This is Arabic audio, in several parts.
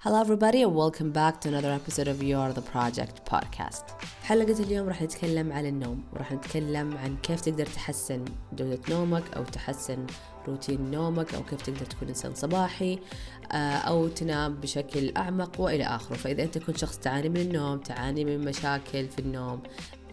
Hello everybody and welcome back to another episode of You're the Project podcast. حلقة اليوم راح نتكلم عن النوم وراح نتكلم عن كيف تقدر تحسن جودة نومك أو تحسن روتين نومك أو كيف تقدر تكون إنسان صباحي آه، أو تنام بشكل أعمق وإلى آخره فإذا أنت كنت شخص تعاني من النوم تعاني من مشاكل في النوم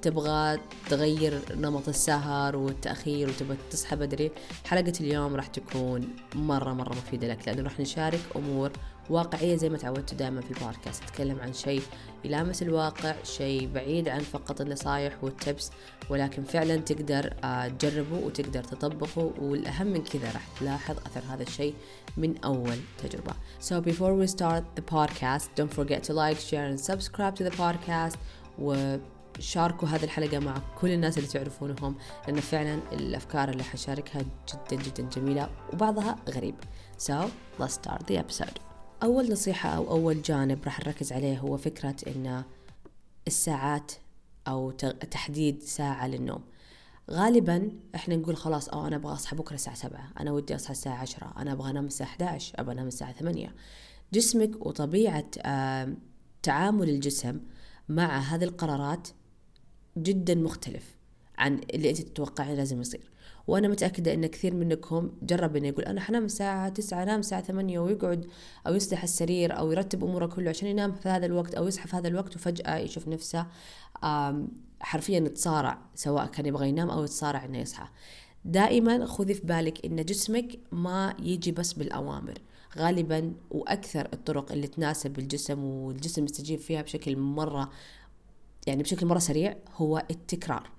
تبغى تغير نمط السهر والتأخير وتبغى تصحى بدري حلقة اليوم راح تكون مرة مرة مفيدة لك لأنه راح نشارك أمور واقعية زي ما تعودتوا دائما في البودكاست نتكلم عن شيء يلامس الواقع شيء بعيد عن فقط النصايح والتبس ولكن فعلا تقدر آه، تجربه وتقدر تطبقه والأهم من كذا راح تلاحظ أثر هذا الشيء من أول تجربة. So before we start the podcast don't forget to like, share and subscribe to the podcast. و شاركوا هذه الحلقة مع كل الناس اللي تعرفونهم لأن فعلا الأفكار اللي حشاركها جدا جدا جميلة وبعضها غريب. So let's start the episode. أول نصيحة أو أول جانب راح نركز عليه هو فكرة إن الساعات أو تحديد ساعة للنوم. غالبا إحنا نقول خلاص أو أنا أبغى أصحى بكرة الساعة سبعة أنا ودي أصحى الساعة عشرة أنا أبغى أنام الساعة 11 أبغى أنام الساعة ثمانية. جسمك وطبيعة تعامل الجسم مع هذه القرارات جدا مختلف عن اللي أنت تتوقعين لازم يصير. وأنا متأكدة إن كثير منكم جرب انه يقول أنا حنام الساعة 9 أنام الساعة 8 ويقعد أو يصلح السرير أو يرتب أموره كله عشان ينام في هذا الوقت أو يصحى في هذا الوقت وفجأة يشوف نفسه حرفيا يتصارع سواء كان يبغى ينام أو يتصارع إنه يصحى. دائما خذي في بالك إن جسمك ما يجي بس بالأوامر. غالبا وأكثر الطرق اللي تناسب الجسم والجسم يستجيب فيها بشكل مرة يعني بشكل مرة سريع هو التكرار.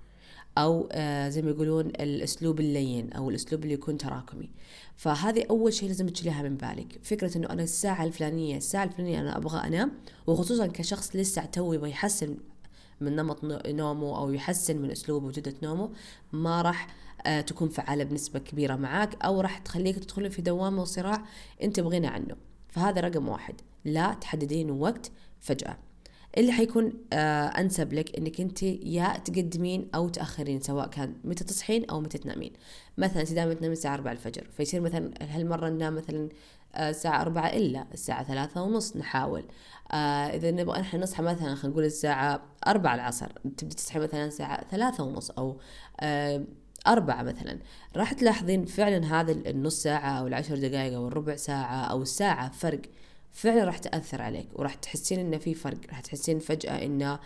أو آه زي ما يقولون الأسلوب اللين أو الأسلوب اللي يكون تراكمي. فهذه أول شيء لازم تشيلها من بالك. فكرة إنه أنا الساعة الفلانية الساعة الفلانية أنا أبغى أنام وخصوصا كشخص لسه تو يبغى يحسن من نمط نومه أو يحسن من اسلوبه وجودة نومه ما راح آه تكون فعالة بنسبة كبيرة معاك أو راح تخليك تدخلين في دوامة وصراع أنت بغينا عنه فهذا رقم واحد. لا تحددين وقت فجأة. اللي حيكون آه أنسب لك إنك أنت يا تقدمين أو تأخرين سواء كان متى تصحين أو متى تنامين. مثلا أنت دائما تنامين الساعة 4 الفجر فيصير مثلا هالمرة ننام مثلا آه، الساعة أربعة إلا الساعة ثلاثة ونص نحاول. آه إذا نبغى نحن نصحى مثلا خلينا نقول الساعة أربعة العصر تبدي تصحي مثلا الساعة ثلاثة ونص أو آه أربعة مثلا. راح تلاحظين فعلا هذا النص ساعة أو العشر دقائق أو الربع ساعة أو الساعة فرق فعلا راح تأثر عليك وراح تحسين إنه في فرق راح تحسين فجأة إنه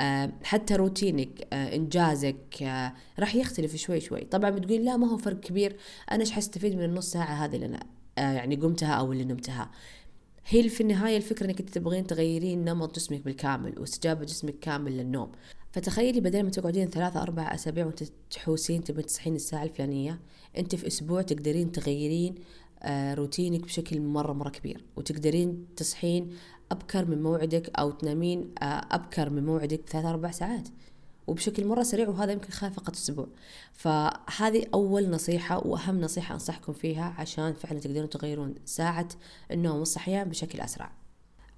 آه، حتى روتينك آه، إنجازك آه، راح يختلف شوي شوي. طبعا بتقول لا ما هو فرق كبير أنا إيش حستفيد من النص ساعة هذه اللي أنا يعني قمتها أو اللي نمتها؟ هي في النهاية الفكرة إنك تبغين تغيرين نمط جسمك بالكامل واستجابة جسمك كامل للنوم. فتخيلي بدل ما تقعدين ثلاثة أربع أسابيع وأنت تحوسين تبين تصحين الساعة الفلانية أنت في أسبوع تقدرين تغيرين روتينك بشكل مرة مرة كبير وتقدرين تصحين أبكر من موعدك أو تنامين آه، أبكر من موعدك بثلاث أربع ساعات وبشكل مرة سريع وهذا يمكن خلال فقط أسبوع. فهذه أول نصيحة وأهم نصيحة أنصحكم فيها عشان فعلا تقدرون تغيرون ساعة النوم والصحيان بشكل أسرع.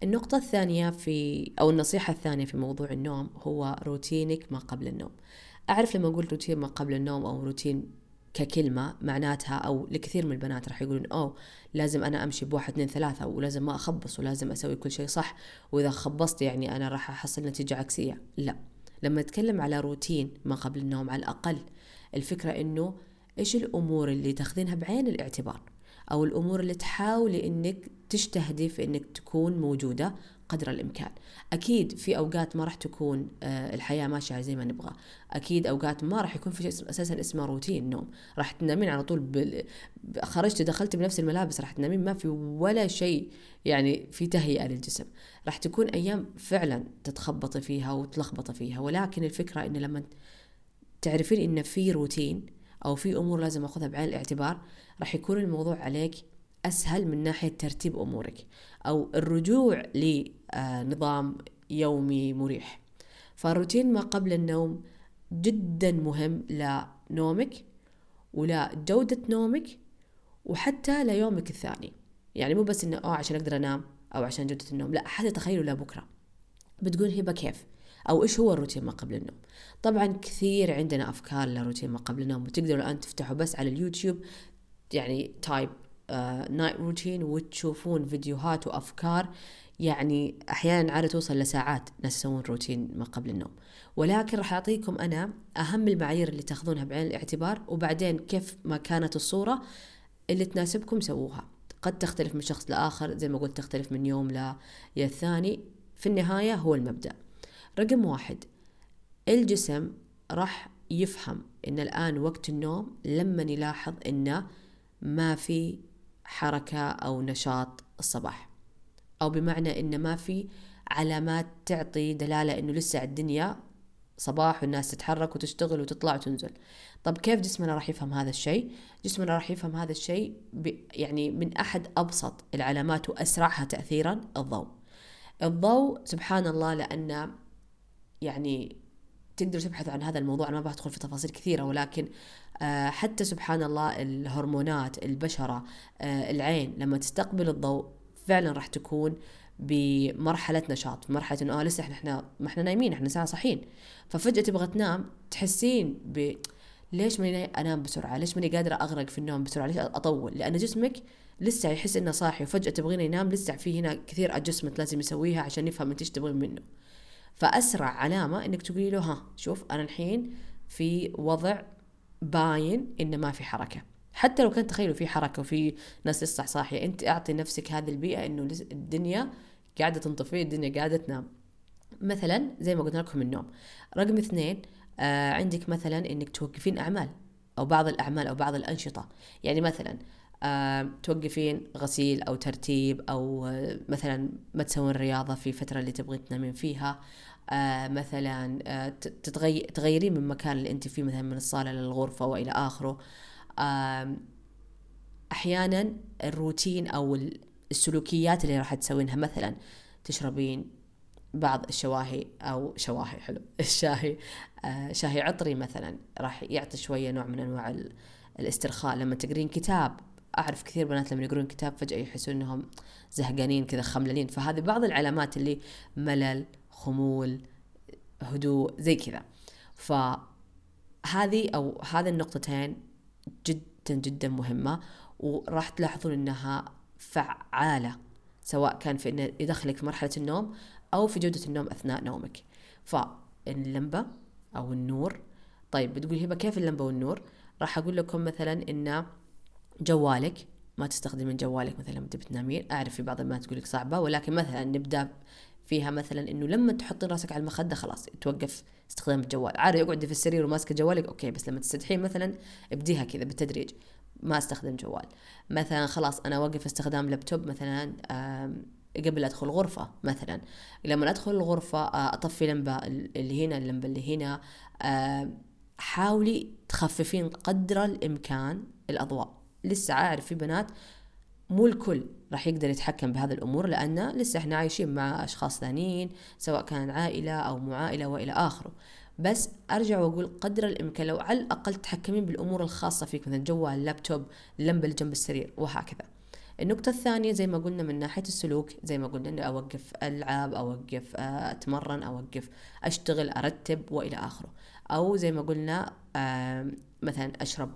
النقطة الثانية في أو النصيحة الثانية في موضوع النوم هو روتينك ما قبل النوم. أعرف لما أقول روتين ما قبل النوم أو روتين ككلمة معناتها أو لكثير من البنات راح يقولون أوه لازم أنا أمشي بواحد اثنين ثلاثة ولازم ما أخبص ولازم أسوي كل شيء صح وإذا خبصت يعني أنا راح أحصل نتيجة عكسية. لا لما نتكلم على روتين ما قبل النوم على الأقل الفكرة إنه إيش الأمور اللي تاخذينها بعين الاعتبار أو الأمور اللي تحاولي إنك تستهدف إنك تكون موجودة قدر الإمكان. أكيد في أوقات ما راح تكون آه، الحياة ماشية زي ما نبغى. أكيد أوقات ما راح يكون في شيء أساسا اسمه روتين نوم. راح تنامين على طول بال... خرجت دخلت بنفس الملابس راح تنامين ما في ولا شيء يعني في تهيئة للجسم. راح تكون أيام فعلا تتخبطي فيها وتلخبطي فيها. ولكن الفكرة إن لما تعرفين إن في روتين أو في أمور لازم أخذها بعين الاعتبار راح يكون الموضوع عليك أسهل من ناحية ترتيب أمورك أو الرجوع لنظام يومي مريح. فالروتين ما قبل النوم جدا مهم لنومك ولجودة نومك وحتى ليومك الثاني. يعني مو بس إنه آه عشان أقدر أنام أو عشان جودة النوم لا حتى تخيلوا لبكرة بتقول هبة كيف أو إيش هو الروتين ما قبل النوم؟ طبعا كثير عندنا أفكار لروتين ما قبل النوم وتقدروا الآن تفتحوا بس على اليوتيوب يعني type night routine وتشوفون فيديوهات وأفكار. يعني أحيانا عادة توصل لساعات ناس يسوون روتين ما قبل النوم. ولكن راح أعطيكم أنا أهم المعايير اللي تاخذونها بعين الاعتبار وبعدين كيف ما كانت الصورة اللي تناسبكم سووها. قد تختلف من شخص لآخر زي ما قلت تختلف من يوم للثاني في النهاية هو المبدأ. رقم واحد الجسم راح يفهم إن الآن وقت النوم لما يلاحظ إنه ما في حركة أو نشاط الصباح. أو بمعنى انه ما في علامات تعطي دلالة إنه لسه الدنيا صباح والناس تتحرك وتشتغل وتطلع وتنزل. طب كيف جسمنا راح يفهم هذا الشيء؟ جسمنا راح يفهم هذا الشيء يعني من أحد أبسط العلامات وأسرعها تاثيرا الضوء. الضوء سبحان الله لأن يعني تقدروا تبحثوا عن هذا الموضوع أنا ما بدخل في تفاصيل كثيرة ولكن آه، حتى سبحان الله الهرمونات البشرة آه، العين لما تستقبل الضوء فعلا راح تكون بمرحلة نشاط مرحلة إنه آه لسه إحنا إحنا ما إحنا نايمين إحنا ساعة صحيين ففجأة تبغى تنام تحسين ب ليش ماني أنام بسرعة؟ ليش ماني قادرة أغرق في النوم بسرعة؟ ليش أطول؟ لأن جسمك لسه يحس إنه صاحي وفجأة تبغينه ينام لسه في هنا كثير ادجستمنت لازم يسويها عشان يفهم انت إيش تبغين منه. فأسرع علامة إنك تقولي له ها شوف أنا الحين في وضع باين إنه ما في حركة. حتى لو كان تخيلوا في حركة وفي ناس لسه صاحيه أنت أعطي نفسك هذه البيئة إنه الدنيا قاعدة تنطفي الدنيا قاعدة تنام. مثلا زي ما قلنا لكم النوم. رقم اثنين آه عندك مثلا إنك توقفين أعمال أو بعض الأعمال أو بعض الأنشطة. يعني مثلا توقفين غسيل أو ترتيب أو آه، مثلا ما تسوين رياضة في فترة اللي تبغين تنامين فيها. آه، مثلا تغيرين من مكان اللي أنت فيه مثلا من الصالة للغرفة وإلى آخره. أحيانا الروتين أو السلوكيات اللي راح تسوينها مثلا تشربين بعض الشواهي أو شواهي حلو الشاهي شاهي عطري مثلا راح يعطي شوية نوع من أنواع الاسترخاء. لما تقرين كتاب أعرف كثير بنات لما يقرون كتاب فجأة يحسون إنهم زهقانين كذا خملانين. فهذه بعض العلامات اللي ملل خمول هدوء زي كذا. فهذه أو هذه النقطتين جدا جدا مهمة وراح تلاحظون إنها فعالة سواء كان في انه يدخلك في مرحلة النوم أو في جودة النوم أثناء نومك. فاللمبة أو النور طيب بتقول هبة كيف اللمبة والنور؟ راح أقول لكم مثلا انه جوالك ما تستخدمين جوالك مثلا لما تبي تنامين. أعرف في بعض البنات تقول لك صعبة ولكن مثلا نبدأ فيها مثلا إنه لما تحطين راسك على المخدة خلاص توقف استخدام الجوال. عادي اقعدي في السرير وماسكه جوالك أوكي بس لما تستدحين مثلا ابديها كذا بالتدريج ما أستخدم جوال. مثلا خلاص أنا أوقف استخدام لابتوب مثلا قبل أدخل غرفة مثلا. لما أدخل الغرفة آه، أطفي لمبة اللي هنا اللمبة اللي هنا حاولي تخففين قدر الإمكان الأضواء. لسه عارف في بنات مو الكل راح يقدر يتحكم بهذه الأمور لأن لسه إحنا عايشين مع أشخاص ثانيين سواء كان عائلة أو مو عائلة وإلى آخره. بس أرجع وأقول قدر الإمكان لو على الأقل تحكمين بالأمور الخاصة فيك مثلا جوال اللابتوب اللمبه اللي جنب السرير وهكذا. النقطة الثانية زي ما قلنا من ناحية السلوك زي ما قلنا إني أوقف ألعاب أوقف آه، أتمرن أوقف أشتغل أرتب وإلى آخره. أو زي ما قلنا مثلا أشرب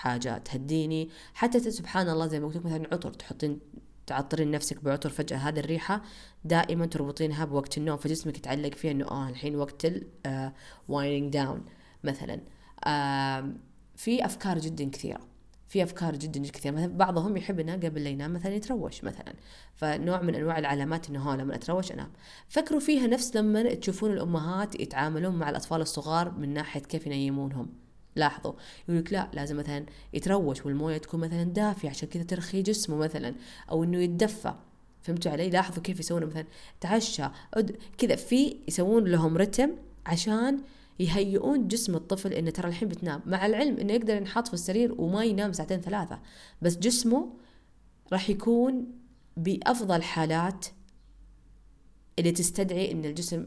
حاجة تهديني. حتى سبحان الله زي ما قلت مثلا عطر تحطين تعطرين نفسك بعطر فجأة. هذه الريحة دائما تربطينها بوقت النوم فجسمك يتعلق فيها إنه آه الحين وقت ال winding down آه، مثلا. آه في أفكار جدا كثيرة. في أفكار جدا كثيرة. مثلا بعضهم يحب إنه قبل لا ينام مثلا يتروش مثلا. فنوع من أنواع العلامات إنه لما أتروش أنام. فكروا فيها نفس لما تشوفون الأمهات يتعاملون مع الأطفال الصغار من ناحية كيف ينيمونهم. لاحظوا. يقول لك لا لازم مثلا يتروش والموية تكون مثلا دافية عشان كذا ترخي جسمه مثلا أو إنه يتدفى. فهمتوا علي؟ لاحظوا كيف يسوون مثلا تعشى كذا. في يسوون لهم رتم عشان يهيئون جسم الطفل إنه ترى الحين بتنام. مع العلم إنه يقدر ينحط في السرير وما ينام ساعتين ثلاثة. بس جسمه راح يكون بأفضل حالات اللي تستدعي إن الجسم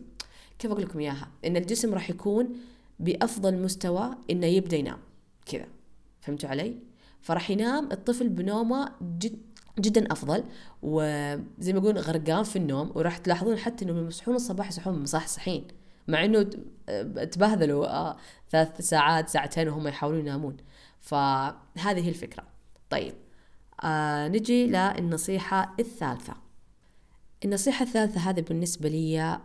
كيف أقول لكم إياها؟ إن الجسم راح يكون بأفضل مستوى إنه يبدأ ينام. كذا. فهمتوا علي؟ فراح ينام الطفل بنومه جد جدا أفضل. وزي ما يقولون غرقان في النوم وراح تلاحظون حتى إنهم يصحون الصباح يصحون مصحصحين. مع إنه تبهذلوا آه ثلاث ساعات ساعتين وهم يحاولون ينامون. فهذه هي الفكرة. طيب آه نجي للنصيحة الثالثة. النصيحة الثالثة هذه بالنسبة لي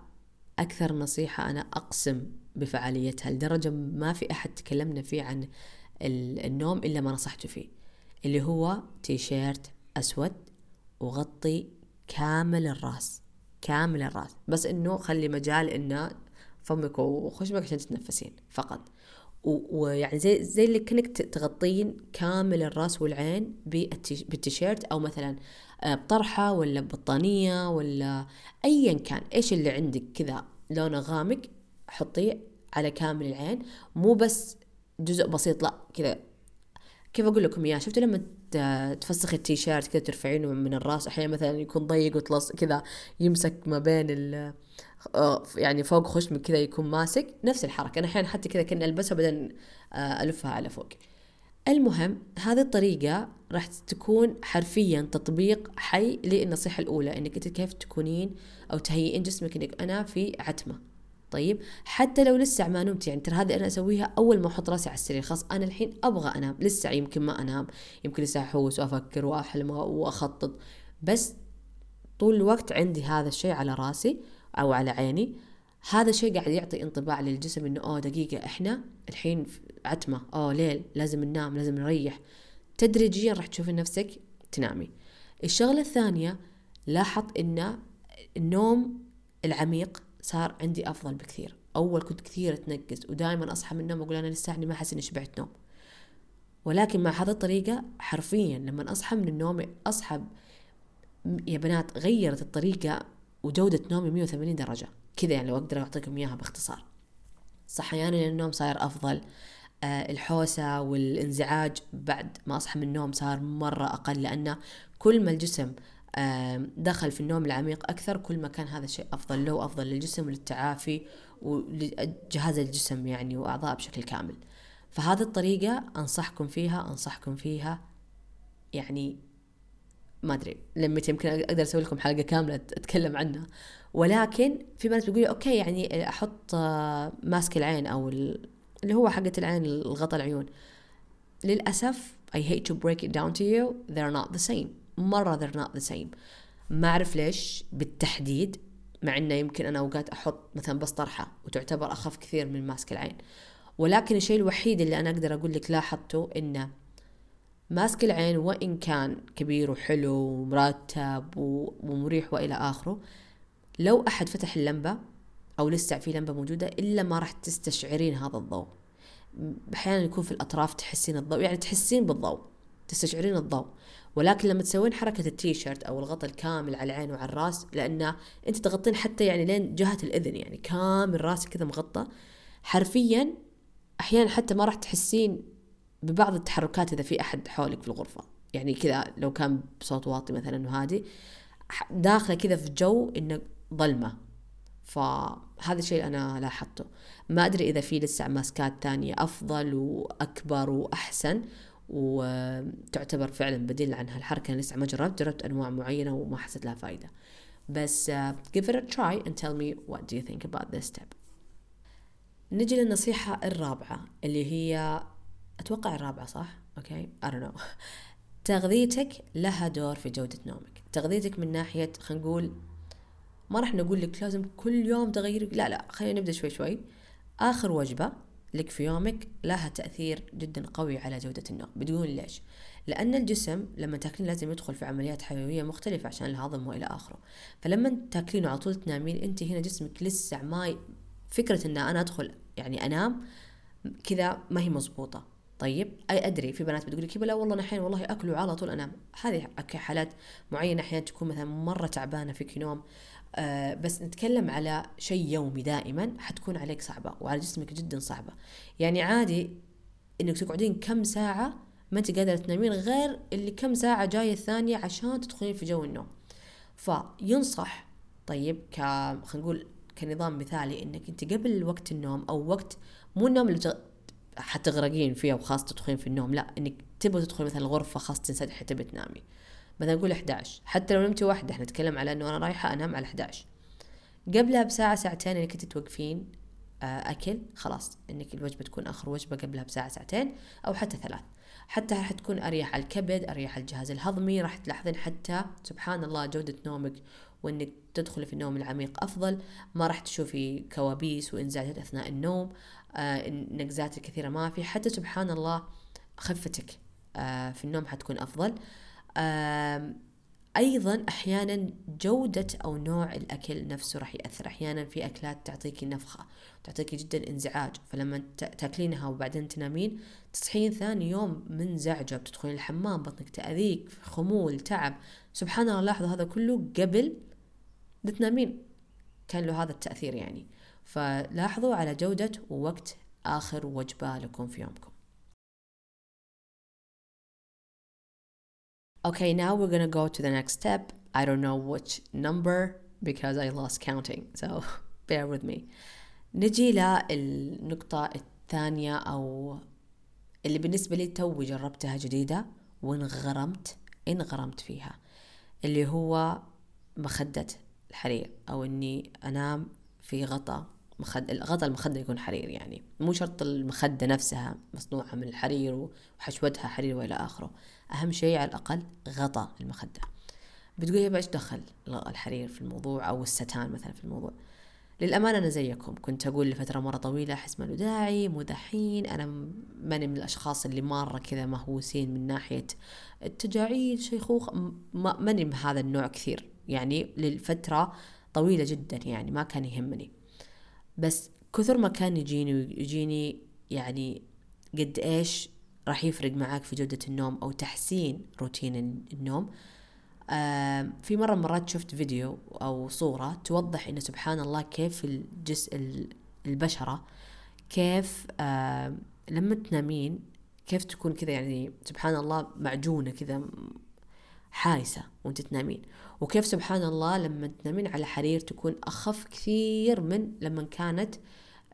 أكثر نصيحة أنا أقسم بفعاليتها لدرجة ما في أحد تكلمنا فيه عن النوم إلا ما نصحته فيه اللي هو تيشيرت أسود وغطي كامل الراس كامل الراس. بس إنه خلي مجال إنه فمك وخشمك عشان تتنفسين فقط. ويعني زي زي اللي كأنك تغطين كامل الراس والعين بالتيشيرت أو مثلا آه، بطرحة ولا ببطانيه ولا ايا كان. إيش اللي عندك كذا لونه غامق حطيه على كامل العين مو بس جزء بسيط لا كذا. كيف أقول لكم إياه؟ شفتوا لما تفسخ التيشيرت كذا ترفعينه من الرأس؟ أحيانا مثلا يكون ضيق وتلص كذا يمسك ما بين ال آه، يعني فوق خشمك كذا يكون ماسك. نفس الحركة. أنا أحيانا حتى كذا كنا ألبسها بعدين آه، ألفها على فوق. المهم هذه الطريقة راح تكون حرفيا تطبيق حي للنصيحة الأولى إنك أنت كيف تكونين أو تهيئين جسمك إنك أنا في عتمة. طيب حتى لو لسه ما نمت يعني ترى هذه أنا اسويها أول ما أحط راسي على السرير خلاص أنا الحين أبغى أنام لسه يمكن ما أنام يمكن لسه أحوس وأفكر وأحلم وأخطط بس طول الوقت عندي هذا الشيء على راسي أو على عيني هذا الشيء قاعد يعطي انطباع للجسم إنه أوه دقيقة إحنا الحين عتمة أوه ليل لازم ننام لازم نريح تدريجيا راح تشوفين نفسك تنامي. الشغلة الثانية لاحظ إن النوم العميق صار عندي أفضل بكثير. أول كنت كثير اتنقز ودائما أصحى من النوم أقول أنا لسه ما أحس إني شبعت نوم. ولكن مع هذه الطريقة حرفيا لما أصحى من النوم أصحى يا بنات غيرت الطريقة وجودة نومي 180 درجة. كذا يعني لو أقدر أعطيكم إياها باختصار. صحياني للنوم صاير أفضل. آه الحوسة والإنزعاج بعد ما أصحى من النوم صار مرة أقل لأن كل ما الجسم دخل في النوم العميق أكثر. كل ما كان هذا الشيء أفضل له وأفضل للجسم وللتعافي ولجهاز الجسم يعني وأعضاء بشكل كامل. فهذه الطريقة أنصحكم فيها أنصحكم فيها يعني ما أدري لما يمكن أقدر أسوي لكم حلقة كاملة أتكلم عنها. ولكن في بنات بيقولوا أوكي يعني أحط آه، ماسك العين أو اللي هو حقة العين الغطاء العيون. للأسف I hate to break it down to you they're not the same. مرة they're not the same. ما أعرف ليش بالتحديد مع إنه يمكن أنا أوقات أحط مثلا بس طرحة وتعتبر أخف كثير من ماسك العين. ولكن الشيء الوحيد اللي أنا أقدر أقول لك لاحظته إنه ماسك العين وإن كان كبير وحلو ومرتب ومريح وإلى آخره لو أحد فتح اللمبة أو لسه في لمبة موجودة إلا ما راح تستشعرين هذا الضوء. أحيانا يكون في الأطراف تحسين الضوء يعني تحسين بالضوء تستشعرين الضوء. ولكن لما تسوين حركة التيشيرت أو الغطاء الكامل على العين وعلى الراس لأن أنت تغطين حتى يعني لين جهة الإذن يعني كامل راسك كذا مغطى. حرفيا أحيانا حتى ما راح تحسين ببعض التحركات إذا في أحد حولك في الغرفة. يعني كذا لو كان بصوت واطي مثلا وهادي داخلة كذا في جو إنه ظلمة. فهذا الشيء أنا لاحظته. ما أدري إذا في لسه ماسكات تانية أفضل وأكبر وأحسن. وتعتبر فعلا بديل عن هالحركة. أنا لسه ما جربت جربت أنواع معينة وما حسيت لها فايدة. بس uh, give it a try and tell me what do you think about this tip نجي للنصيحة الرابعة اللي هي أتوقع الرابعة صح؟ أوكي I don't know. تغذيتك لها دور في جودة نومك. تغذيتك من ناحية خلينا نقول ما راح نقول لك لازم كل يوم تغير لا لا خلينا نبدأ شوي شوي. آخر وجبة لك في يومك لها تأثير جدا قوي على جودة النوم. بدون ليش؟ لأن الجسم لما تاكلين لازم يدخل في عمليات حيوية مختلفة عشان الهضم وإلى آخره. فلما تاكلين على طول تنامين أنت هنا جسمك لسه ما فكرة أن أنا أدخل يعني أنام كذا ما هي مزبوطة طيب أي أدري في بنات بتقول لك لا والله أنا أحيانا والله اكل وعلى طول أنام. هذه حالات معينة أحيانا تكون مثلا مرة تعبانة فيك نوم آه بس نتكلم على شيء يومي دائما حتكون عليك صعبة وعلى جسمك جدا صعبة. يعني عادي إنك تقعدين كم ساعة ما أنت قادرة تنامين غير اللي كم ساعة جاية الثانية عشان تدخلين في جو النوم. فينصح طيب ك خلينا نقول كنظام مثالي إنك أنت قبل وقت النوم أو وقت مو النوم اللي حتغرقين فيها وخاص تدخلين في النوم لا إنك تبغى تدخلي مثلا الغرفة خاص تنسدحي تبي تنامي. مثلا نقول 11 حتى لو نمتي واحدة إحنا نتكلم على إنه أنا رايحة أنام على 11 قبلها بساعة ساعتين إنك انت توقفين آه، أكل خلاص. إنك الوجبة تكون آخر وجبة قبلها بساعة ساعتين أو حتى ثلاث. حتى راح تكون أريح على الكبد أريح على الجهاز الهضمي راح تلاحظين حتى سبحان الله جودة نومك وإنك تدخلي في النوم العميق أفضل. ما راح تشوفي كوابيس وإنزعاجات أثناء النوم آه نقزات كثيره ما في. حتى سبحان الله خفتك آه في النوم حتكون أفضل. آه أيضا أحيانا جودة أو نوع الأكل نفسه راح يأثر. أحيانا في أكلات تعطيكي نفخة تعطيكي جدا إنزعاج. فلما تأكلينها وبعدين تنامين تصحين ثاني يوم منزعجة بتدخلين الحمام بطنك تأذيك خمول تعب. سبحان الله لاحظوا هذا كله قبل تنامين كان له هذا التأثير يعني. فلاحظوا على جودة ووقت آخر وجبة لكم في يومكم. Okay, now we're gonna go to the next step. I don't know which number because I lost counting, so bear with me. نجي للنقطة الثانية أو اللي بالنسبة لي توي جربتها جديدة وانغرمت انغرمت فيها اللي هو مخدة الحرير أو إني أنام في غطاء مخد غطاء المخدة يكون حرير يعني. مو شرط المخدة نفسها مصنوعة من الحرير وحشوتها حرير وإلى آخره. أهم شيء على الأقل غطاء المخدة. بتقولي يبا إيش دخل الحرير في الموضوع أو الستان مثلا في الموضوع؟ للأمانة أنا زيكم. كنت أقول لفترة مرة طويلة أحس ما له داعي مو دحين. أنا ماني من الأشخاص اللي مرة كذا مهووسين من ناحية التجاعيد شيخوخ ماني من هذا النوع كثير. يعني للفترة طويلة جدا يعني ما كان يهمني. بس كثر ما كان يجيني يجيني يعني قد إيش راح يفرق معاك في جودة النوم أو تحسين روتين النوم. في مرة مرات شفت فيديو أو صورة توضح إن سبحان الله كيف الجزء البشرة كيف لما تنامين كيف تكون كذا يعني سبحان الله معجونة كذا حايسة وأنت تنامين. وكيف سبحان الله لما تنامين على حرير تكون أخف كثير من لما كانت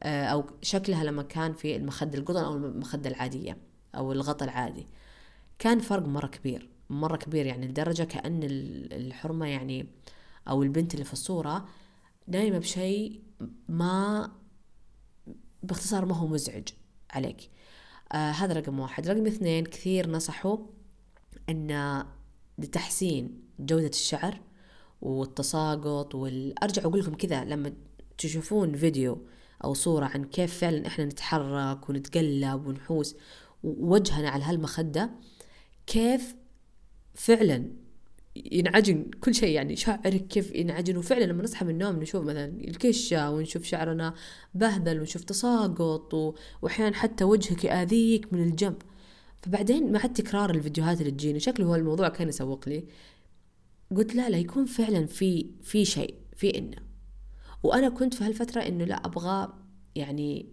أو شكلها لما كان في المخدة القطن أو المخدة العادية أو الغطاء العادي. كان فرق مرة كبير مرة كبير يعني لدرجة كأن الحرمة يعني أو البنت اللي في الصورة نايمة بشيء ما باختصار ما هو مزعج عليك. آه هذا رقم واحد. رقم اثنين كثير نصحوا أن لتحسين جودة الشعر والتساقط والأرجع أقول لكم كذا لما تشوفون فيديو أو صورة عن كيف فعلا إحنا نتحرك ونتقلب ونحوس وجهنا على هالمخدة كيف فعلا ينعجن كل شيء. يعني شعرك كيف ينعجن؟ وفعلا لما نصحى من النوم نشوف مثلا الكشة ونشوف شعرنا بهذل ونشوف تساقط واحيانا حتى وجهك يآذيك من الجنب. فبعدين مع تكرار الفيديوهات اللي تجيني شكله هو الموضوع كان يسوق لي. قلت لا لا يكون فعلا في في شيء في إنه. وأنا كنت في هالفترة إنه لا أبغى يعني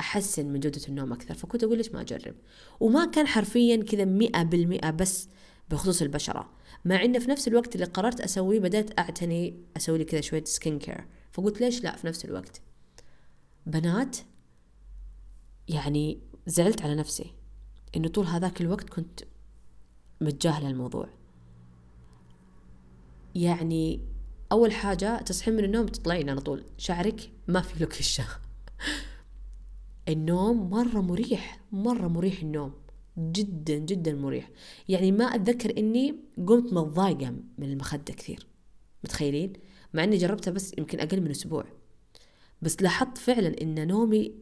أحسن من جودة النوم أكثر. فكنت أقول ليش ما أجرب؟ وما كان حرفيا كذا مئة بالمئة بس بخصوص البشرة. مع إنه في نفس الوقت اللي قررت أسويه بدأت أعتني أسوي لي كذا شوية skin care فقلت ليش لا في نفس الوقت؟ بنات يعني زعلت على نفسي. إنه طول هذاك الوقت كنت متجاهلة الموضوع. يعني أول حاجة تصحين من النوم تطلعين على طول. شعرك ما في له كشة النوم مرة مريح مرة مريح النوم. جدا جدا مريح. يعني ما أتذكر إني قمت متضايقة من المخدة كثير. متخيلين؟ مع إني جربتها بس يمكن أقل من أسبوع. بس لاحظت فعلا إن نومي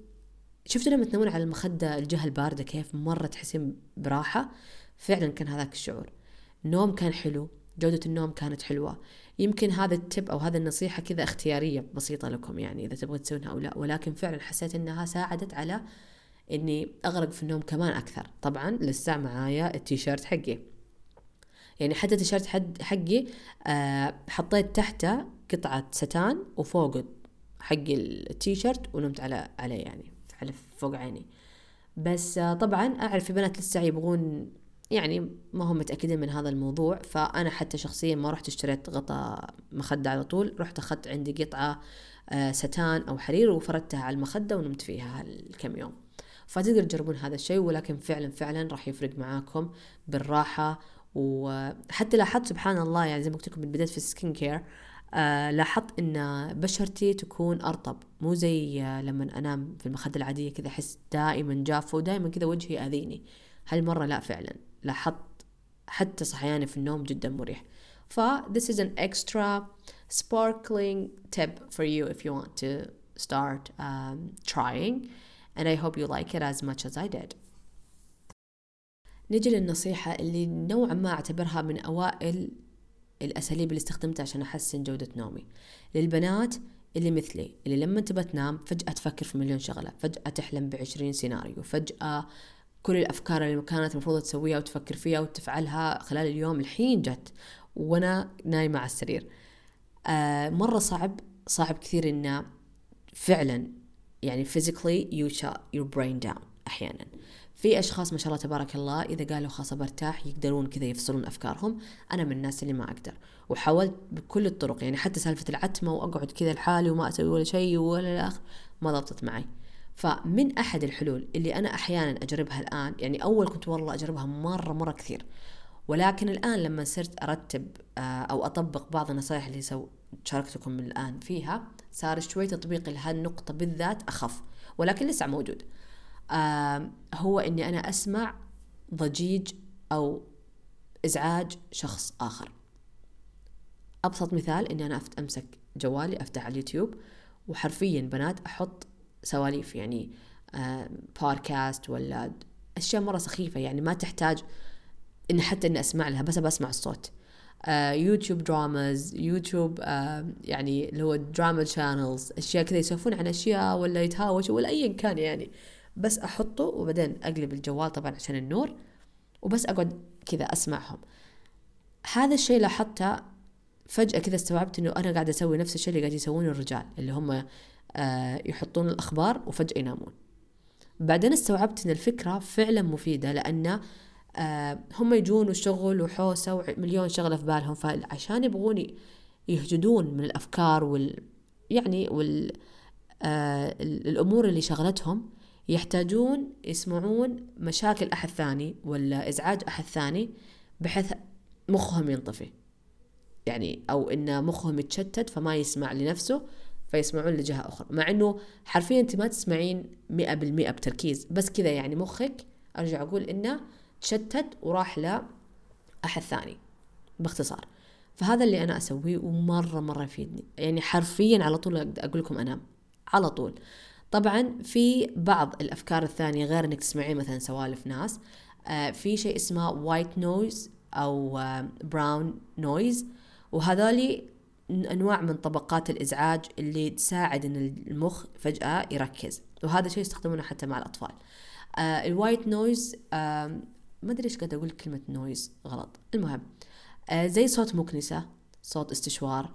شفتوا لما تنامون على المخدة الجهة الباردة كيف مرة تحسين براحة؟ فعلا كان هذاك الشعور. النوم كان حلو. جودة النوم كانت حلوة. يمكن هذا التب أو هذا النصيحة كذا اختيارية بسيطة لكم يعني إذا تبغى تسوونها أو لا. ولكن فعلا حسيت إنها ساعدت على إني أغرق في النوم كمان أكثر. طبعا لسه معايا التيشيرت حقي. يعني حتى التيشيرت حقي آه حطيت تحته قطعة ستان وفوق حق التيشيرت ونمت على عليه يعني على فوق عيني. بس آه طبعا أعرف في بنات لسه يبغون يعني ما هم متأكدين من هذا الموضوع فأنا حتى شخصيا ما رحت اشتريت غطاء مخدة على طول رحت أخذت عندي قطعة آه ساتان أو حرير وفردتها على المخدة ونمت فيها هالكم يوم. فتقدر تجربون هذا الشيء ولكن فعلا فعلا راح يفرق معاكم بالراحة وحتى لاحظت سبحان الله يعني زي ما قلت لكم من بداية في ال skin care آه لاحظت إن بشرتي تكون أرطب. مو زي آه لما أنام في المخدة العادية كذا أحس دائما جافة ودائما كذا وجهي ياذيني هالمرة لا فعلا لاحظت حتى صحياني في النوم جدا مريح. ف this is an extra sparkling tip for you if you want to start um, trying and I hope you like it as much as I did. نجي للنصيحة اللي نوعا ما أعتبرها من أوائل الأساليب اللي استخدمتها عشان أحسن جودة نومي. للبنات اللي مثلي اللي لما تبى تنام فجأة تفكر في مليون شغلة فجأة تحلم بعشرين سيناريو فجأة كل الأفكار اللي كانت المفروض تسويها وتفكر فيها وتفعلها خلال اليوم الحين جت وأنا نايمة على السرير. آه مرة صعب صعب كثير إنه فعلا يعني physically you shut your brain down أحيانا. في أشخاص ما شاء الله تبارك الله إذا قالوا خلاص برتاح يقدرون كذا يفصلون أفكارهم. أنا من الناس اللي ما أقدر. وحاولت بكل الطرق يعني حتى سالفة العتمة وأقعد كذا لحالي وما أسوي ولا شيء ولا الآخر ما ضبطت معي. فمن أحد الحلول اللي أنا أحيانا أجربها الآن يعني أول كنت والله أجربها مرة مرة كثير ولكن الآن لما صرت أرتب آه، أو أطبق بعض النصائح اللي سو شاركتكم الآن فيها صار شوي تطبيقي لهالنقطة بالذات أخف ولكن لسه موجود. هو إني أنا أسمع ضجيج أو إزعاج شخص آخر. أبسط مثال إني أنا أمسك جوالي أفتح على اليوتيوب وحرفيا بنات أحط سواليف يعني آه بودكاست ولا أشياء مرة سخيفة يعني ما تحتاج إن حتى إني أسمع لها بس بسمع الصوت. آه يوتيوب dramas يوتيوب آه يعني اللي هو drama channels أشياء كذا يسولفون عن أشياء ولا يتهاوشوا ولا ايا كان يعني. بس أحطه وبعدين أقلب الجوال طبعا عشان النور وبس أقعد كذا أسمعهم. هذا الشيء لاحظته فجأة كذا استوعبت إنه أنا قاعدة أسوي نفس الشيء اللي قاعد يسوونه الرجال اللي هم آه يحطون الأخبار وفجأة ينامون. بعدين استوعبت إن الفكرة فعلا مفيدة لأن آه هم يجون وشغل وحوسة ومليون شغلة في بالهم فعشان يبغون يهجدون من الأفكار وال يعني وال آه الأمور اللي شغلتهم يحتاجون يسمعون مشاكل أحد ثاني ولا إزعاج أحد ثاني بحيث مخهم ينطفي. يعني أو إن مخهم يتشتت فما يسمع لنفسه فيسمعون لجهة أخرى. مع إنه حرفيا أنت ما تسمعين مئة بالمئة بتركيز. بس كذا يعني مخك أرجع أقول إنه تشتت وراح لأحد ثاني باختصار. فهذا اللي أنا أسويه ومرة مرة يفيدني. يعني حرفيا على طول أقول لكم أنام على طول. طبعا في بعض الأفكار الثانية غير أنك تسمعين مثلا سوالف ناس. آه في شيء اسمه white noise أو brown noise وهذولي أنواع من طبقات الإزعاج اللي تساعد أن المخ فجأة يركز. وهذا شيء يستخدمونه حتى مع الأطفال. آه ال white noise آه ما أدري إيش قاعد أقول كلمة noise غلط. المهم آه زي صوت مكنسة صوت استشوار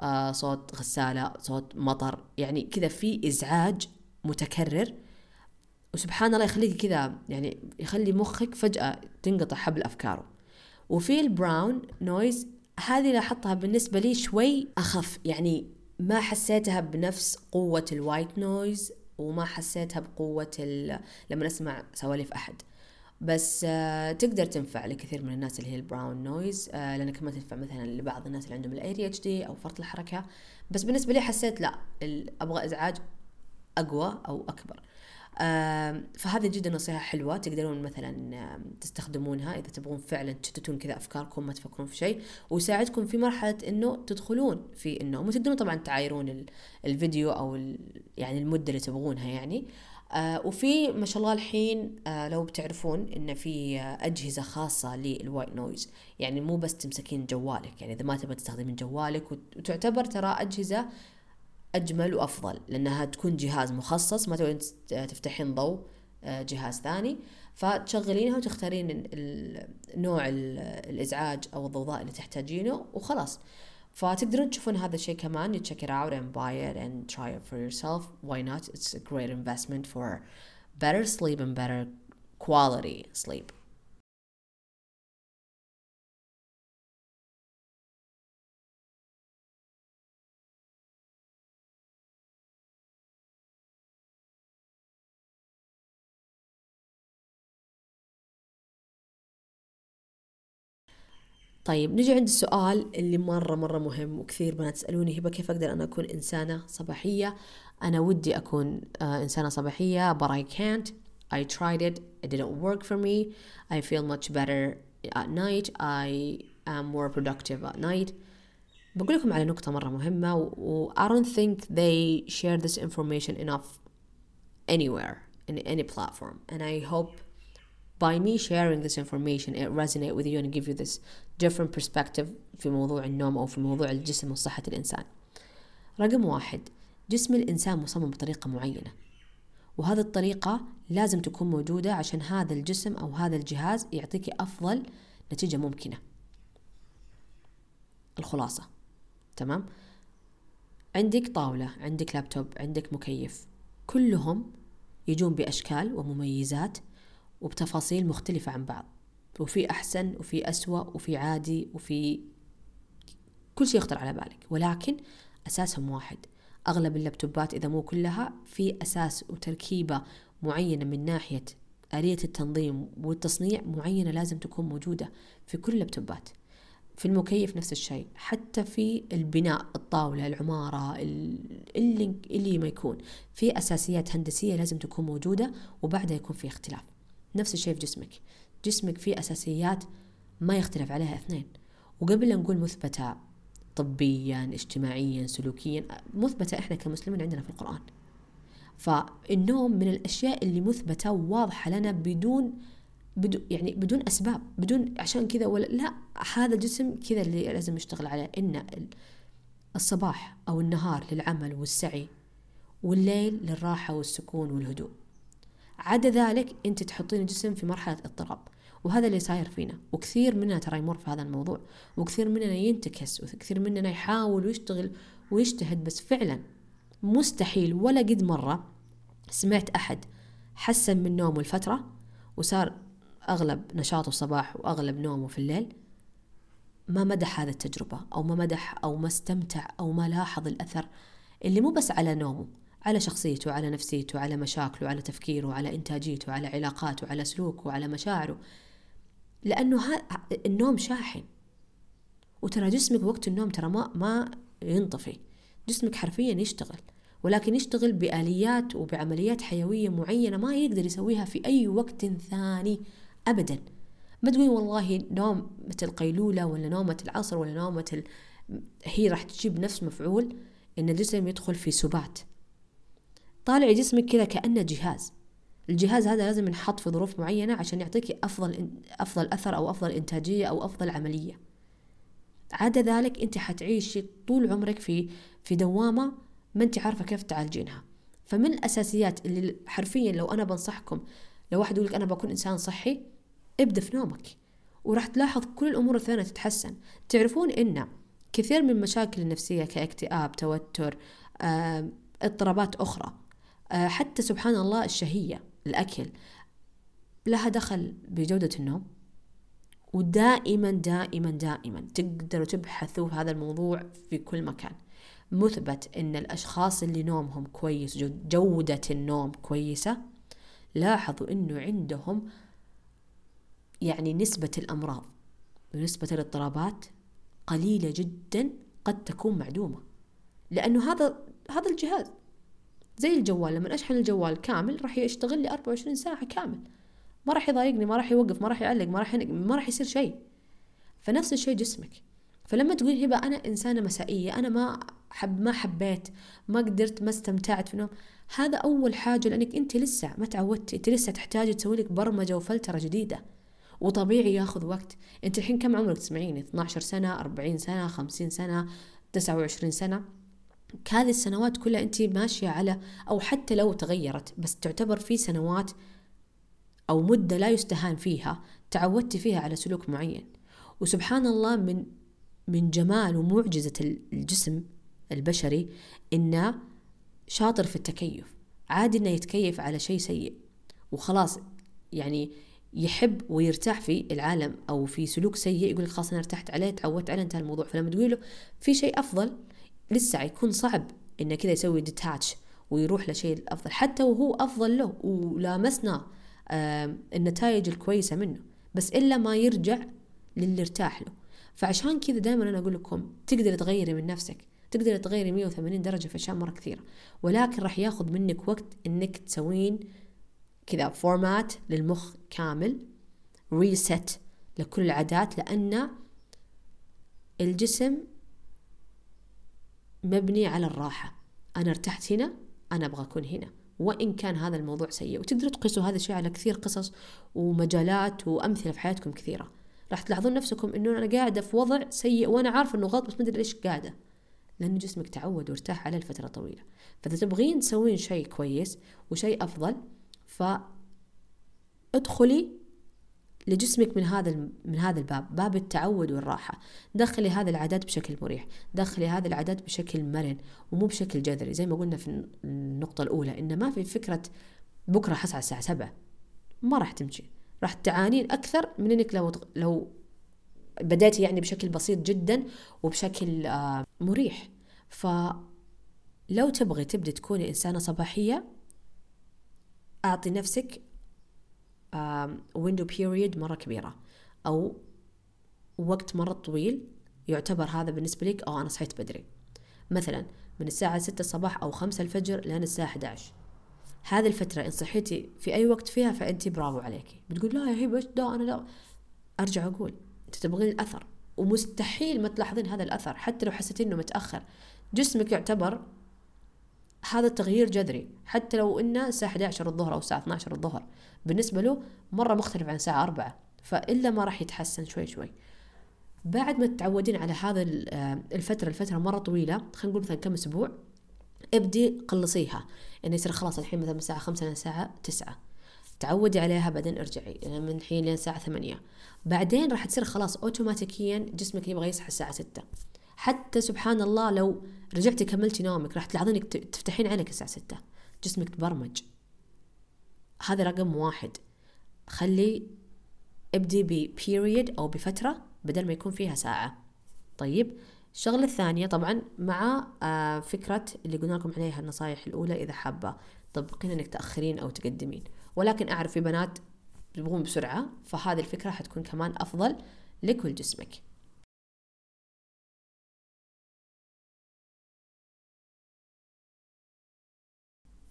آه صوت غسالة صوت مطر يعني كذا في إزعاج متكرر. وسبحان الله يخليك كذا يعني يخلي مخك فجأة تنقطع حبل أفكاره. وفي ال brown noise هذه لاحظتها بالنسبة لي شوي أخف. يعني ما حسيتها بنفس قوة ال white noise وما حسيتها بقوة لما اسمع سواليف أحد. بس آه تقدر تنفع لكثير من الناس اللي هي ال brown noise لأنك ما تنفع مثلا لبعض الناس اللي عندهم ADHD أو فرط الحركة. بس بالنسبة لي حسيت لا أبغى إزعاج أقوى أو أكبر. فهذه جدا نصيحة حلوة تقدرون مثلا تستخدمونها إذا تبغون فعلا تشتتون كذا أفكاركم ما تفكرون في شيء ويساعدكم في مرحلة إنه تدخلون في النوم وتقدرون طبعا تعايرون الفيديو أو يعني المدة اللي تبغونها يعني. آه وفي ما شاء الله الحين آه لو بتعرفون إن في آه أجهزة خاصة لل white noise يعني مو بس تمسكين جوالك يعني إذا ما تبغى تستخدمين جوالك وتعتبر ترى أجهزة أجمل وأفضل لأنها تكون جهاز مخصص ما تبغين تفتحين ضوء آه جهاز ثاني. فتشغلينها وتختارين نوع الإزعاج أو الضوضاء اللي تحتاجينه وخلاص. فتقدرون تشوفون هذا الشيء كمان you check it out and buy it and try it for yourself. Why not? It's a great investment for better sleep and better quality sleep. طيب نجي عند السؤال اللي مرة مرة مهم وكثير بنات تسألوني هبة كيف أقدر أنا أكون إنسانة صباحية أنا ودي أكون آه إنسانة صباحية but I can't I tried it it didn't work for me I feel much better at night I am more productive at night بقول لكم على نقطة مرة مهمة و I don't think they share this information enough anywhere in any platform and I hope by me sharing this information it resonate with you and give you this different perspective في موضوع النوم أو في موضوع الجسم وصحة الإنسان. رقم واحد جسم الإنسان مصمم بطريقة معينة. وهذه الطريقة لازم تكون موجودة عشان هذا الجسم أو هذا الجهاز يعطيك أفضل نتيجة ممكنة. الخلاصة تمام؟ عندك طاولة عندك لابتوب عندك مكيف كلهم يجون بأشكال ومميزات وبتفاصيل مختلفة عن بعض. وفي أحسن وفي أسوأ وفي عادي وفي كل شيء يخطر على بالك. ولكن أساسهم واحد. أغلب اللابتوبات إذا مو كلها في أساس وتركيبة معينة من ناحية آلية التنظيم والتصنيع معينة لازم تكون موجودة في كل اللابتوبات. في المكيف نفس الشيء. حتى في البناء الطاولة العمارة اللي, اللي ما يكون. في أساسيات هندسية لازم تكون موجودة وبعدها يكون في اختلاف. نفس الشيء في جسمك. جسمك فيه أساسيات ما يختلف عليها اثنين. وقبل لا نقول مثبتة طبيا اجتماعيا سلوكيا مثبتة إحنا كمسلمين عندنا في القرآن. فالنوم من الأشياء اللي مثبتة وواضحة لنا بدون بدون يعني بدون أسباب بدون عشان كذا ولا لا هذا الجسم كذا اللي لازم يشتغل عليه. إن الصباح أو النهار للعمل والسعي والليل للراحة والسكون والهدوء. عدا ذلك انت تحطين الجسم في مرحلة اضطراب وهذا اللي صاير فينا وكثير مننا ترى يمر في هذا الموضوع وكثير مننا ينتكس وكثير مننا يحاول ويشتغل ويجتهد بس فعلا مستحيل ولا قد مرة سمعت أحد حسن من نومه الفترة وصار أغلب نشاطه الصباح وأغلب نومه في الليل ما مدح هذه التجربة أو ما مدح أو ما استمتع أو ما لاحظ الأثر اللي مو بس على نومه على شخصيته على نفسيته على مشاكله على تفكيره على إنتاجيته على علاقاته على سلوكه على مشاعره. لأنه النوم شاحن. وترى جسمك وقت النوم ترى ما ما ينطفي. جسمك حرفيا يشتغل. ولكن يشتغل بآليات وبعمليات حيوية معينة ما يقدر يسويها في أي وقت ثاني أبدا. ما تقولي والله نوم مثل قيلولة ولا نومة العصر ولا نومة ال... هي راح تجيب نفس مفعول إن الجسم يدخل في سبات. طالع جسمك كذا كأنه جهاز. الجهاز هذا لازم ينحط في ظروف معينة عشان يعطيك أفضل أفضل أثر أو أفضل إنتاجية أو أفضل عملية. عدا ذلك أنت حتعيشي طول عمرك في في دوامة ما أنت عارفة كيف تعالجينها. فمن الأساسيات اللي حرفيا لو أنا بنصحكم لو واحد يقول لك أنا بكون إنسان صحي ابدأ في نومك. وراح تلاحظ كل الأمور الثانية تتحسن. تعرفون إن كثير من المشاكل النفسية كاكتئاب توتر اضطرابات أخرى. حتى سبحان الله الشهية الأكل. لها دخل بجودة النوم. ودائما دائما دائما تقدروا تبحثوا في هذا الموضوع في كل مكان. مثبت إن الأشخاص اللي نومهم كويس جودة النوم كويسة لاحظوا إنه عندهم يعني نسبة الأمراض. ونسبة الاضطرابات قليلة جدا قد تكون معدومة. لأنه هذا هذا الجهاز زي الجوال لما أشحن الجوال كامل راح يشتغل لي 24 ساعة كامل. ما راح يضايقني ما راح يوقف ما راح يعلق ما راح ما راح يصير شيء. فنفس الشيء جسمك. فلما تقول هبة أنا إنسانة مسائية أنا ما حب ما حبيت ما قدرت ما استمتعت في النوم هذا أول حاجة لأنك أنت لسه ما تعودتي أنت لسه تحتاجي تسوي لك برمجة وفلترة جديدة. وطبيعي ياخذ وقت. أنت الحين كم عمرك تسمعيني؟ 12 سنة 40 سنة 50 سنة 29 سنة؟ هذه السنوات كلها انت ماشية على أو حتى لو تغيرت بس تعتبر في سنوات أو مدة لا يستهان فيها تعودتي فيها على سلوك معين. وسبحان الله من من جمال ومعجزة الجسم البشري انه شاطر في التكيف عادي إنه يتكيف على شيء سيء. وخلاص يعني يحب ويرتاح في العالم أو في سلوك سيء يقول خلاص أنا ارتحت عليه تعودت عليه انتهى الموضوع. فلما تقول له في شيء أفضل لسه يكون صعب إنه كذا يسوي ديتاتش ويروح لشيء الأفضل. حتى وهو أفضل له ولامسنا النتائج الكويسة منه بس إلا ما يرجع للي ارتاح له. فعشان كذا دائما أنا أقول لكم تقدر تغيري من نفسك تقدر تغيري 180 درجة في أشياء مرة كثيرة ولكن راح ياخذ منك وقت إنك تسوين كذا فورمات للمخ كامل ريست لكل العادات لأن الجسم مبني على الراحة. أنا ارتحت هنا أنا أبغى أكون هنا. وإن كان هذا الموضوع سيء وتقدروا تقيسوا هذا الشيء على كثير قصص ومجالات وأمثلة في حياتكم كثيرة. راح تلاحظون نفسكم إنه أنا قاعدة في وضع سيء وأنا عارفة إنه غلط بس ما أدري ليش قاعدة. لأن جسمك تعود وارتاح عليه لفترة طويلة. فإذا تبغين تسوين شيء كويس وشيء أفضل ف ادخلي لجسمك من هذا من هذا الباب باب التعود والراحة. دخلي هذه العادات بشكل مريح. دخلي هذه العادات بشكل مرن ومو بشكل جذري. زي ما قلنا في النقطة الأولى إن ما في فكرة بكرة حصحى الساعة سبعة ما راح تمشي. راح تعانين أكثر من إنك لو لو بدأتي يعني بشكل بسيط جدا وبشكل آه، مريح. فلو تبغي تبدي تكوني إنسانة صباحية أعطي نفسك ويندو بيريد مرة كبيرة. أو وقت مرة طويل يعتبر هذا بالنسبة لك أو أنا صحيت بدري. مثلا من الساعة ستة الصباح أو خمسة الفجر لين الساعة 11 هذه الفترة إن صحيتي في أي وقت فيها فأنت برافو عليكي. بتقول لا يا هبة لا أنا لا. أرجع أقول أنت تبغين الأثر. ومستحيل ما تلاحظين هذا الأثر حتى لو حسيتين إنه متأخر. جسمك يعتبر هذا التغيير جذري حتى لو إنه الساعة 11 الظهر أو الساعة 12 الظهر. بالنسبة له مرة مختلف عن الساعة 4 فإلا ما راح يتحسن شوي شوي. بعد ما تتعودين على هذا الفترة الفترة مرة طويلة خلينا نقول مثلا كم أسبوع ابدي قلصيها يعني يصير خلاص الحين مثلا من الساعة خمسة للساعة تسعة. تعودي عليها بعدين ارجعي من الحين لين الساعة ثمانية. بعدين راح تصير خلاص اوتوماتيكيا جسمك يبغى يصحى الساعة ستة. حتى سبحان الله لو رجعتي كملتي نومك راح تلاحظين تفتحين عينك الساعة ستة. جسمك تبرمج. هذا رقم واحد. خلي ابدي ببيريد أو بفترة بدل ما يكون فيها ساعة. طيب الشغلة الثانية طبعا مع آه، فكرة اللي قلنا لكم عليها النصايح الأولى إذا حابة طبقين إنك تأخرين أو تقدمين. ولكن أعرف في بنات يبغون بسرعة فهذه الفكرة حتكون كمان أفضل لكل جسمك.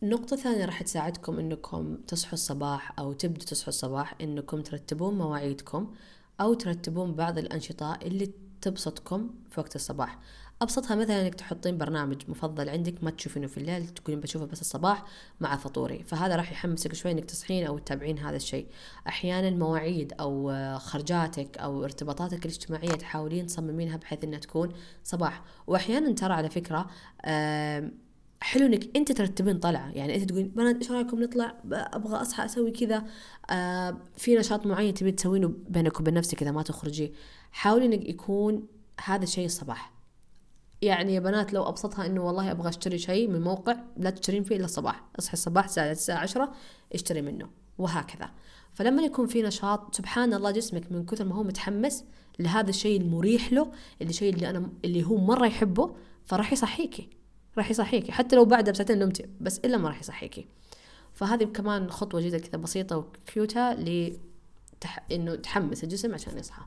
نقطة ثانية راح تساعدكم إنكم تصحوا الصباح أو تبدوا تصحوا الصباح إنكم ترتبون مواعيدكم أو ترتبون بعض الأنشطة اللي تبسطكم في وقت الصباح. أبسطها مثلا إنك تحطين برنامج مفضل عندك ما تشوفينه في الليل تقولين بشوفه بس الصباح مع فطوري. فهذا راح يحمسك شوي إنك تصحين أو تتابعين هذا الشيء. أحيانا مواعيد أو خرجاتك أو ارتباطاتك الاجتماعية تحاولين تصممينها بحيث إنها تكون صباح. واحيانا ترى على فكرة حلو إنك أنت ترتبين طلعة. يعني أنت تقولين بنات إيش رأيكم نطلع؟ أبغى أصحى أسوي كذا. آه في نشاط معين تبي تسوينه بينك وبين نفسك إذا ما تخرجي. حاولي إنك يكون هذا الشيء الصباح. يعني يا بنات لو أبسطها إنه والله أبغى أشتري شيء من موقع لا تشترين فيه إلا الصباح. اصحي الصباح الساعة الساعة 10 اشتري منه. وهكذا. فلما يكون في نشاط سبحان الله جسمك من كثر ما هو متحمس لهذا الشيء المريح له اللي شيء اللي أنا اللي هو مرة يحبه فراح يصحيكي. راح يصحيكي حتى لو بعدها بساعتين نمتي بس إلا ما راح يصحيكي. فهذه كمان خطوة جدا كذا بسيطة وكيوتة ل تح... إنه تحمس الجسم عشان يصحى.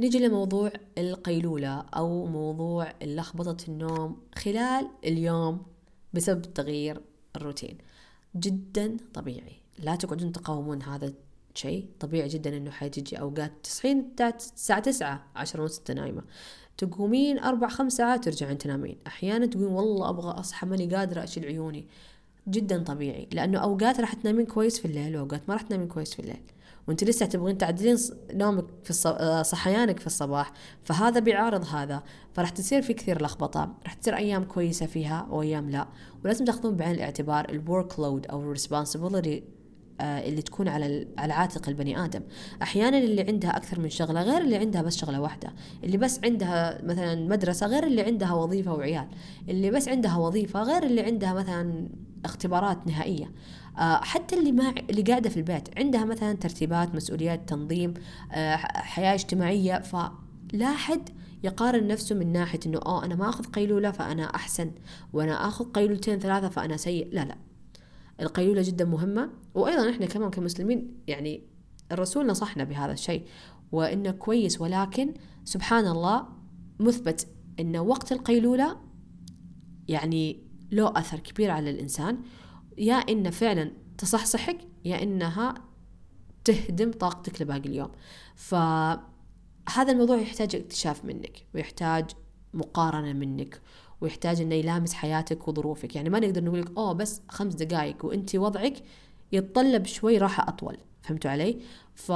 نيجي لموضوع القيلولة أو موضوع لخبطة النوم خلال اليوم بسبب تغيير الروتين. جدا طبيعي. لا تقعدون تقاومون هذا شيء طبيعي جدا إنه حتجي أوقات تصحين الساعة تسعة عشرة ونص تنايمة تقومين أربع خمس ساعات ترجعين تنامين أحيانا تقولين والله أبغى أصحى ماني قادرة أشيل عيوني. جدا طبيعي لأنه أوقات راح تنامين كويس في الليل وأوقات ما راح تنامين كويس في الليل. وأنت لسه تبغين تعدلين نومك في الص... آه، صحيانك في الصباح. فهذا بيعارض هذا. فراح تصير في كثير لخبطة. راح تصير أيام كويسة فيها وأيام لا. ولازم تأخذون بعين الاعتبار ال workload أو ال responsibility اللي تكون على على عاتق البني آدم. أحيانا اللي عندها أكثر من شغلة غير اللي عندها بس شغلة واحدة. اللي بس عندها مثلا مدرسة غير اللي عندها وظيفة وعيال. اللي بس عندها وظيفة غير اللي عندها مثلا اختبارات نهائية. آه، حتى اللي ما اللي قاعدة في البيت عندها مثلا ترتيبات مسؤوليات تنظيم آه، حياة اجتماعية. فلا حد يقارن نفسه من ناحية إنه آه أنا ما أخذ قيلولة فأنا أحسن وأنا آخذ قيلولتين ثلاثة فأنا سيء. لا لا. القيلولة جدا مهمة. وأيضا إحنا كمان كمسلمين يعني الرسول نصحنا بهذا الشيء وإنه كويس ولكن سبحان الله مثبت إن وقت القيلولة يعني له أثر كبير على الإنسان. يا إن فعلا تصحصحك يا إنها تهدم طاقتك لباقي اليوم. ف هذا الموضوع يحتاج اكتشاف منك ويحتاج مقارنة منك ويحتاج إنه يلامس حياتك وظروفك. يعني ما نقدر نقول لك أوه بس خمس دقائق وانت وضعك يتطلب شوي راحة أطول. فهمتوا علي؟ ف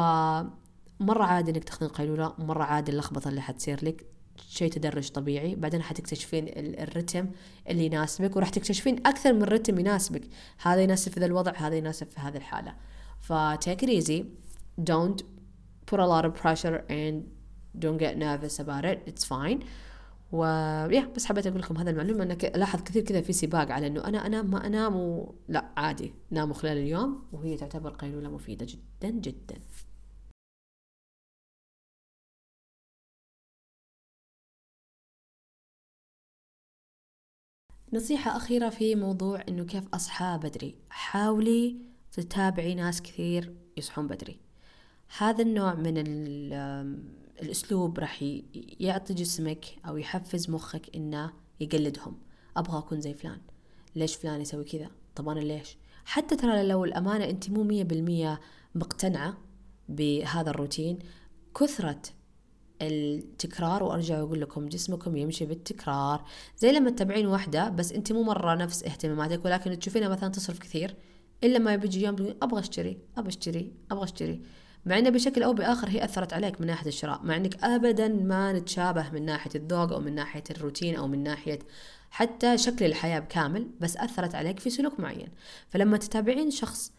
مرة عادي إنك تاخذين قيلولة مرة عادي اللخبطة اللي حتصير لك شيء تدرج طبيعي. بعدين حتكتشفين الرتم اللي يناسبك وراح تكتشفين أكثر من رتم يناسبك. هذا يناسب في ذا الوضع هذا يناسب في هذه الحالة. ف take it easy. Don't put a lot of pressure and don't get nervous about it. It's fine. و يا بس حبيت أقول لكم هذا المعلومة إنك لاحظ كثير كذا في سباق على إنه أنا انام ما أنام و... لا عادي ناموا خلال اليوم وهي تعتبر قيلوله مفيدة جدا جدا. نصيحة أخيرة في موضوع إنه كيف أصحى بدري؟ حاولي تتابعي ناس كثير يصحون بدري. هذا النوع من الأسلوب راح يعطي جسمك أو يحفز مخك إنه يقلدهم. أبغى أكون زي فلان. ليش فلان يسوي كذا؟ طب أنا ليش؟ حتى ترى لو الأمانة أنت مو مية بالمية مقتنعة بهذا الروتين كثرة التكرار وأرجع أقول لكم جسمكم يمشي بالتكرار. زي لما تتابعين واحدة بس أنت مو مرة نفس اهتماماتك ولكن تشوفينها مثلا تصرف كثير إلا ما بيجي يوم أبغى أشتري أبغى أشتري أبغى أشتري. مع إنه بشكل أو بآخر هي أثرت عليك من ناحية الشراء مع إنك ابدا ما نتشابه من ناحية الذوق أو من ناحية الروتين أو من ناحية حتى شكل الحياة بكامل بس أثرت عليك في سلوك معين. فلما تتابعين شخص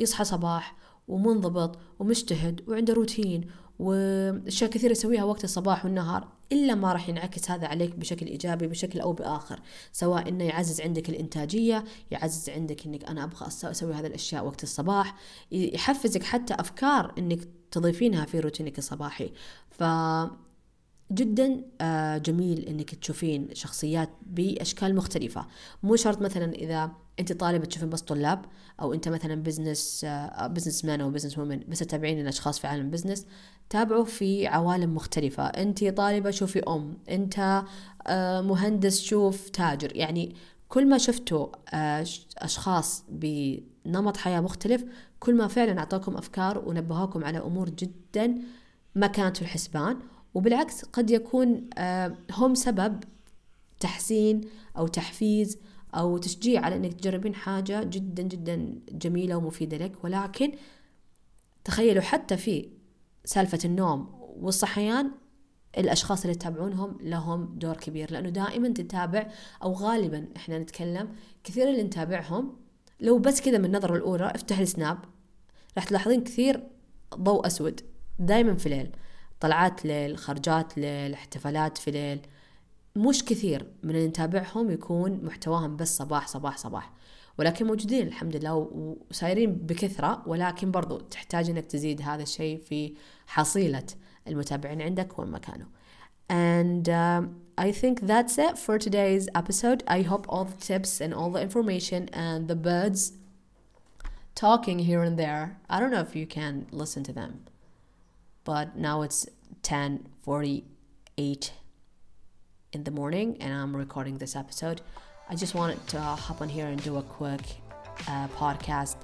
يصحى صباح ومنضبط ومجتهد وعنده روتين وأشياء كثيرة يسويها وقت الصباح والنهار إلا ما راح ينعكس هذا عليك بشكل إيجابي بشكل أو بآخر سواء إنه يعزز عندك الإنتاجية يعزز عندك إنك أنا أبغى أسوي هذه الأشياء وقت الصباح يحفزك حتى أفكار إنك تضيفينها في روتينك الصباحي. ف جدا آه، جميل إنك تشوفين شخصيات بأشكال مختلفة. مو شرط مثلا إذا أنت طالبة تشوفين بس طلاب أو أنت مثلا business businessman أو businesswoman بس تتابعين الأشخاص في عالم business تابعوا في عوالم مختلفة. أنت طالبة شوفي أم أنت آه، مهندس شوف تاجر. يعني كل ما شفتوا آه، أشخاص بنمط حياة مختلف كل ما فعلا اعطاكم أفكار ونبهوكم على أمور جدا ما كانت في الحسبان. وبالعكس قد يكون آه، هم سبب تحسين أو تحفيز أو تشجيع على إنك تجربين حاجة جدا جدا جميلة ومفيدة لك ولكن تخيلوا حتى في سالفة النوم والصحيان الأشخاص اللي تتابعونهم لهم دور كبير لأنه دائما تتابع أو غالبا إحنا نتكلم كثير اللي نتابعهم. لو بس كذا من النظرة الأولى افتح السناب راح تلاحظين كثير ضوء أسود دائما في ليل. طلعات ليل خرجات ليل احتفالات في ليل. مش كثير من اللي نتابعهم يكون محتواهم بس صباح صباح صباح ولكن موجودين الحمد لله وسايرين بكثرة ولكن برضو تحتاج انك تزيد هذا الشيء في حصيلة المتابعين عندك وين مكانه and um, I think that's it for today's episode I hope all the tips and all the information and the birds talking here and there I don't know if you can listen to them but now it's 10:48 in the morning and I'm recording this episode. I just wanted to hop on here and do a quick uh, podcast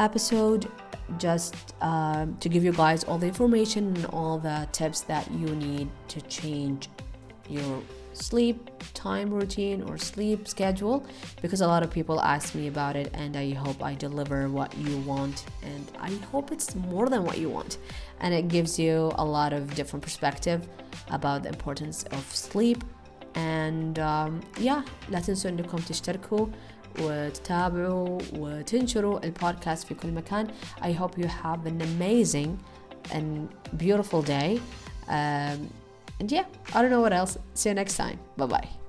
episode just uh, to give you guys all the information and all the tips that you need to change your sleep time routine or sleep schedule because a lot of people ask me about it and I hope I deliver what you want and I hope it's more than what you want and it gives you a lot of different perspective about the importance of sleep and um, yeah لا تنسوا انكم تشتركوا وتتابعوا وتنشروا البودكاست في كل مكان I hope you have an amazing and beautiful day um, and yeah I don't know what else. See you next time. Bye bye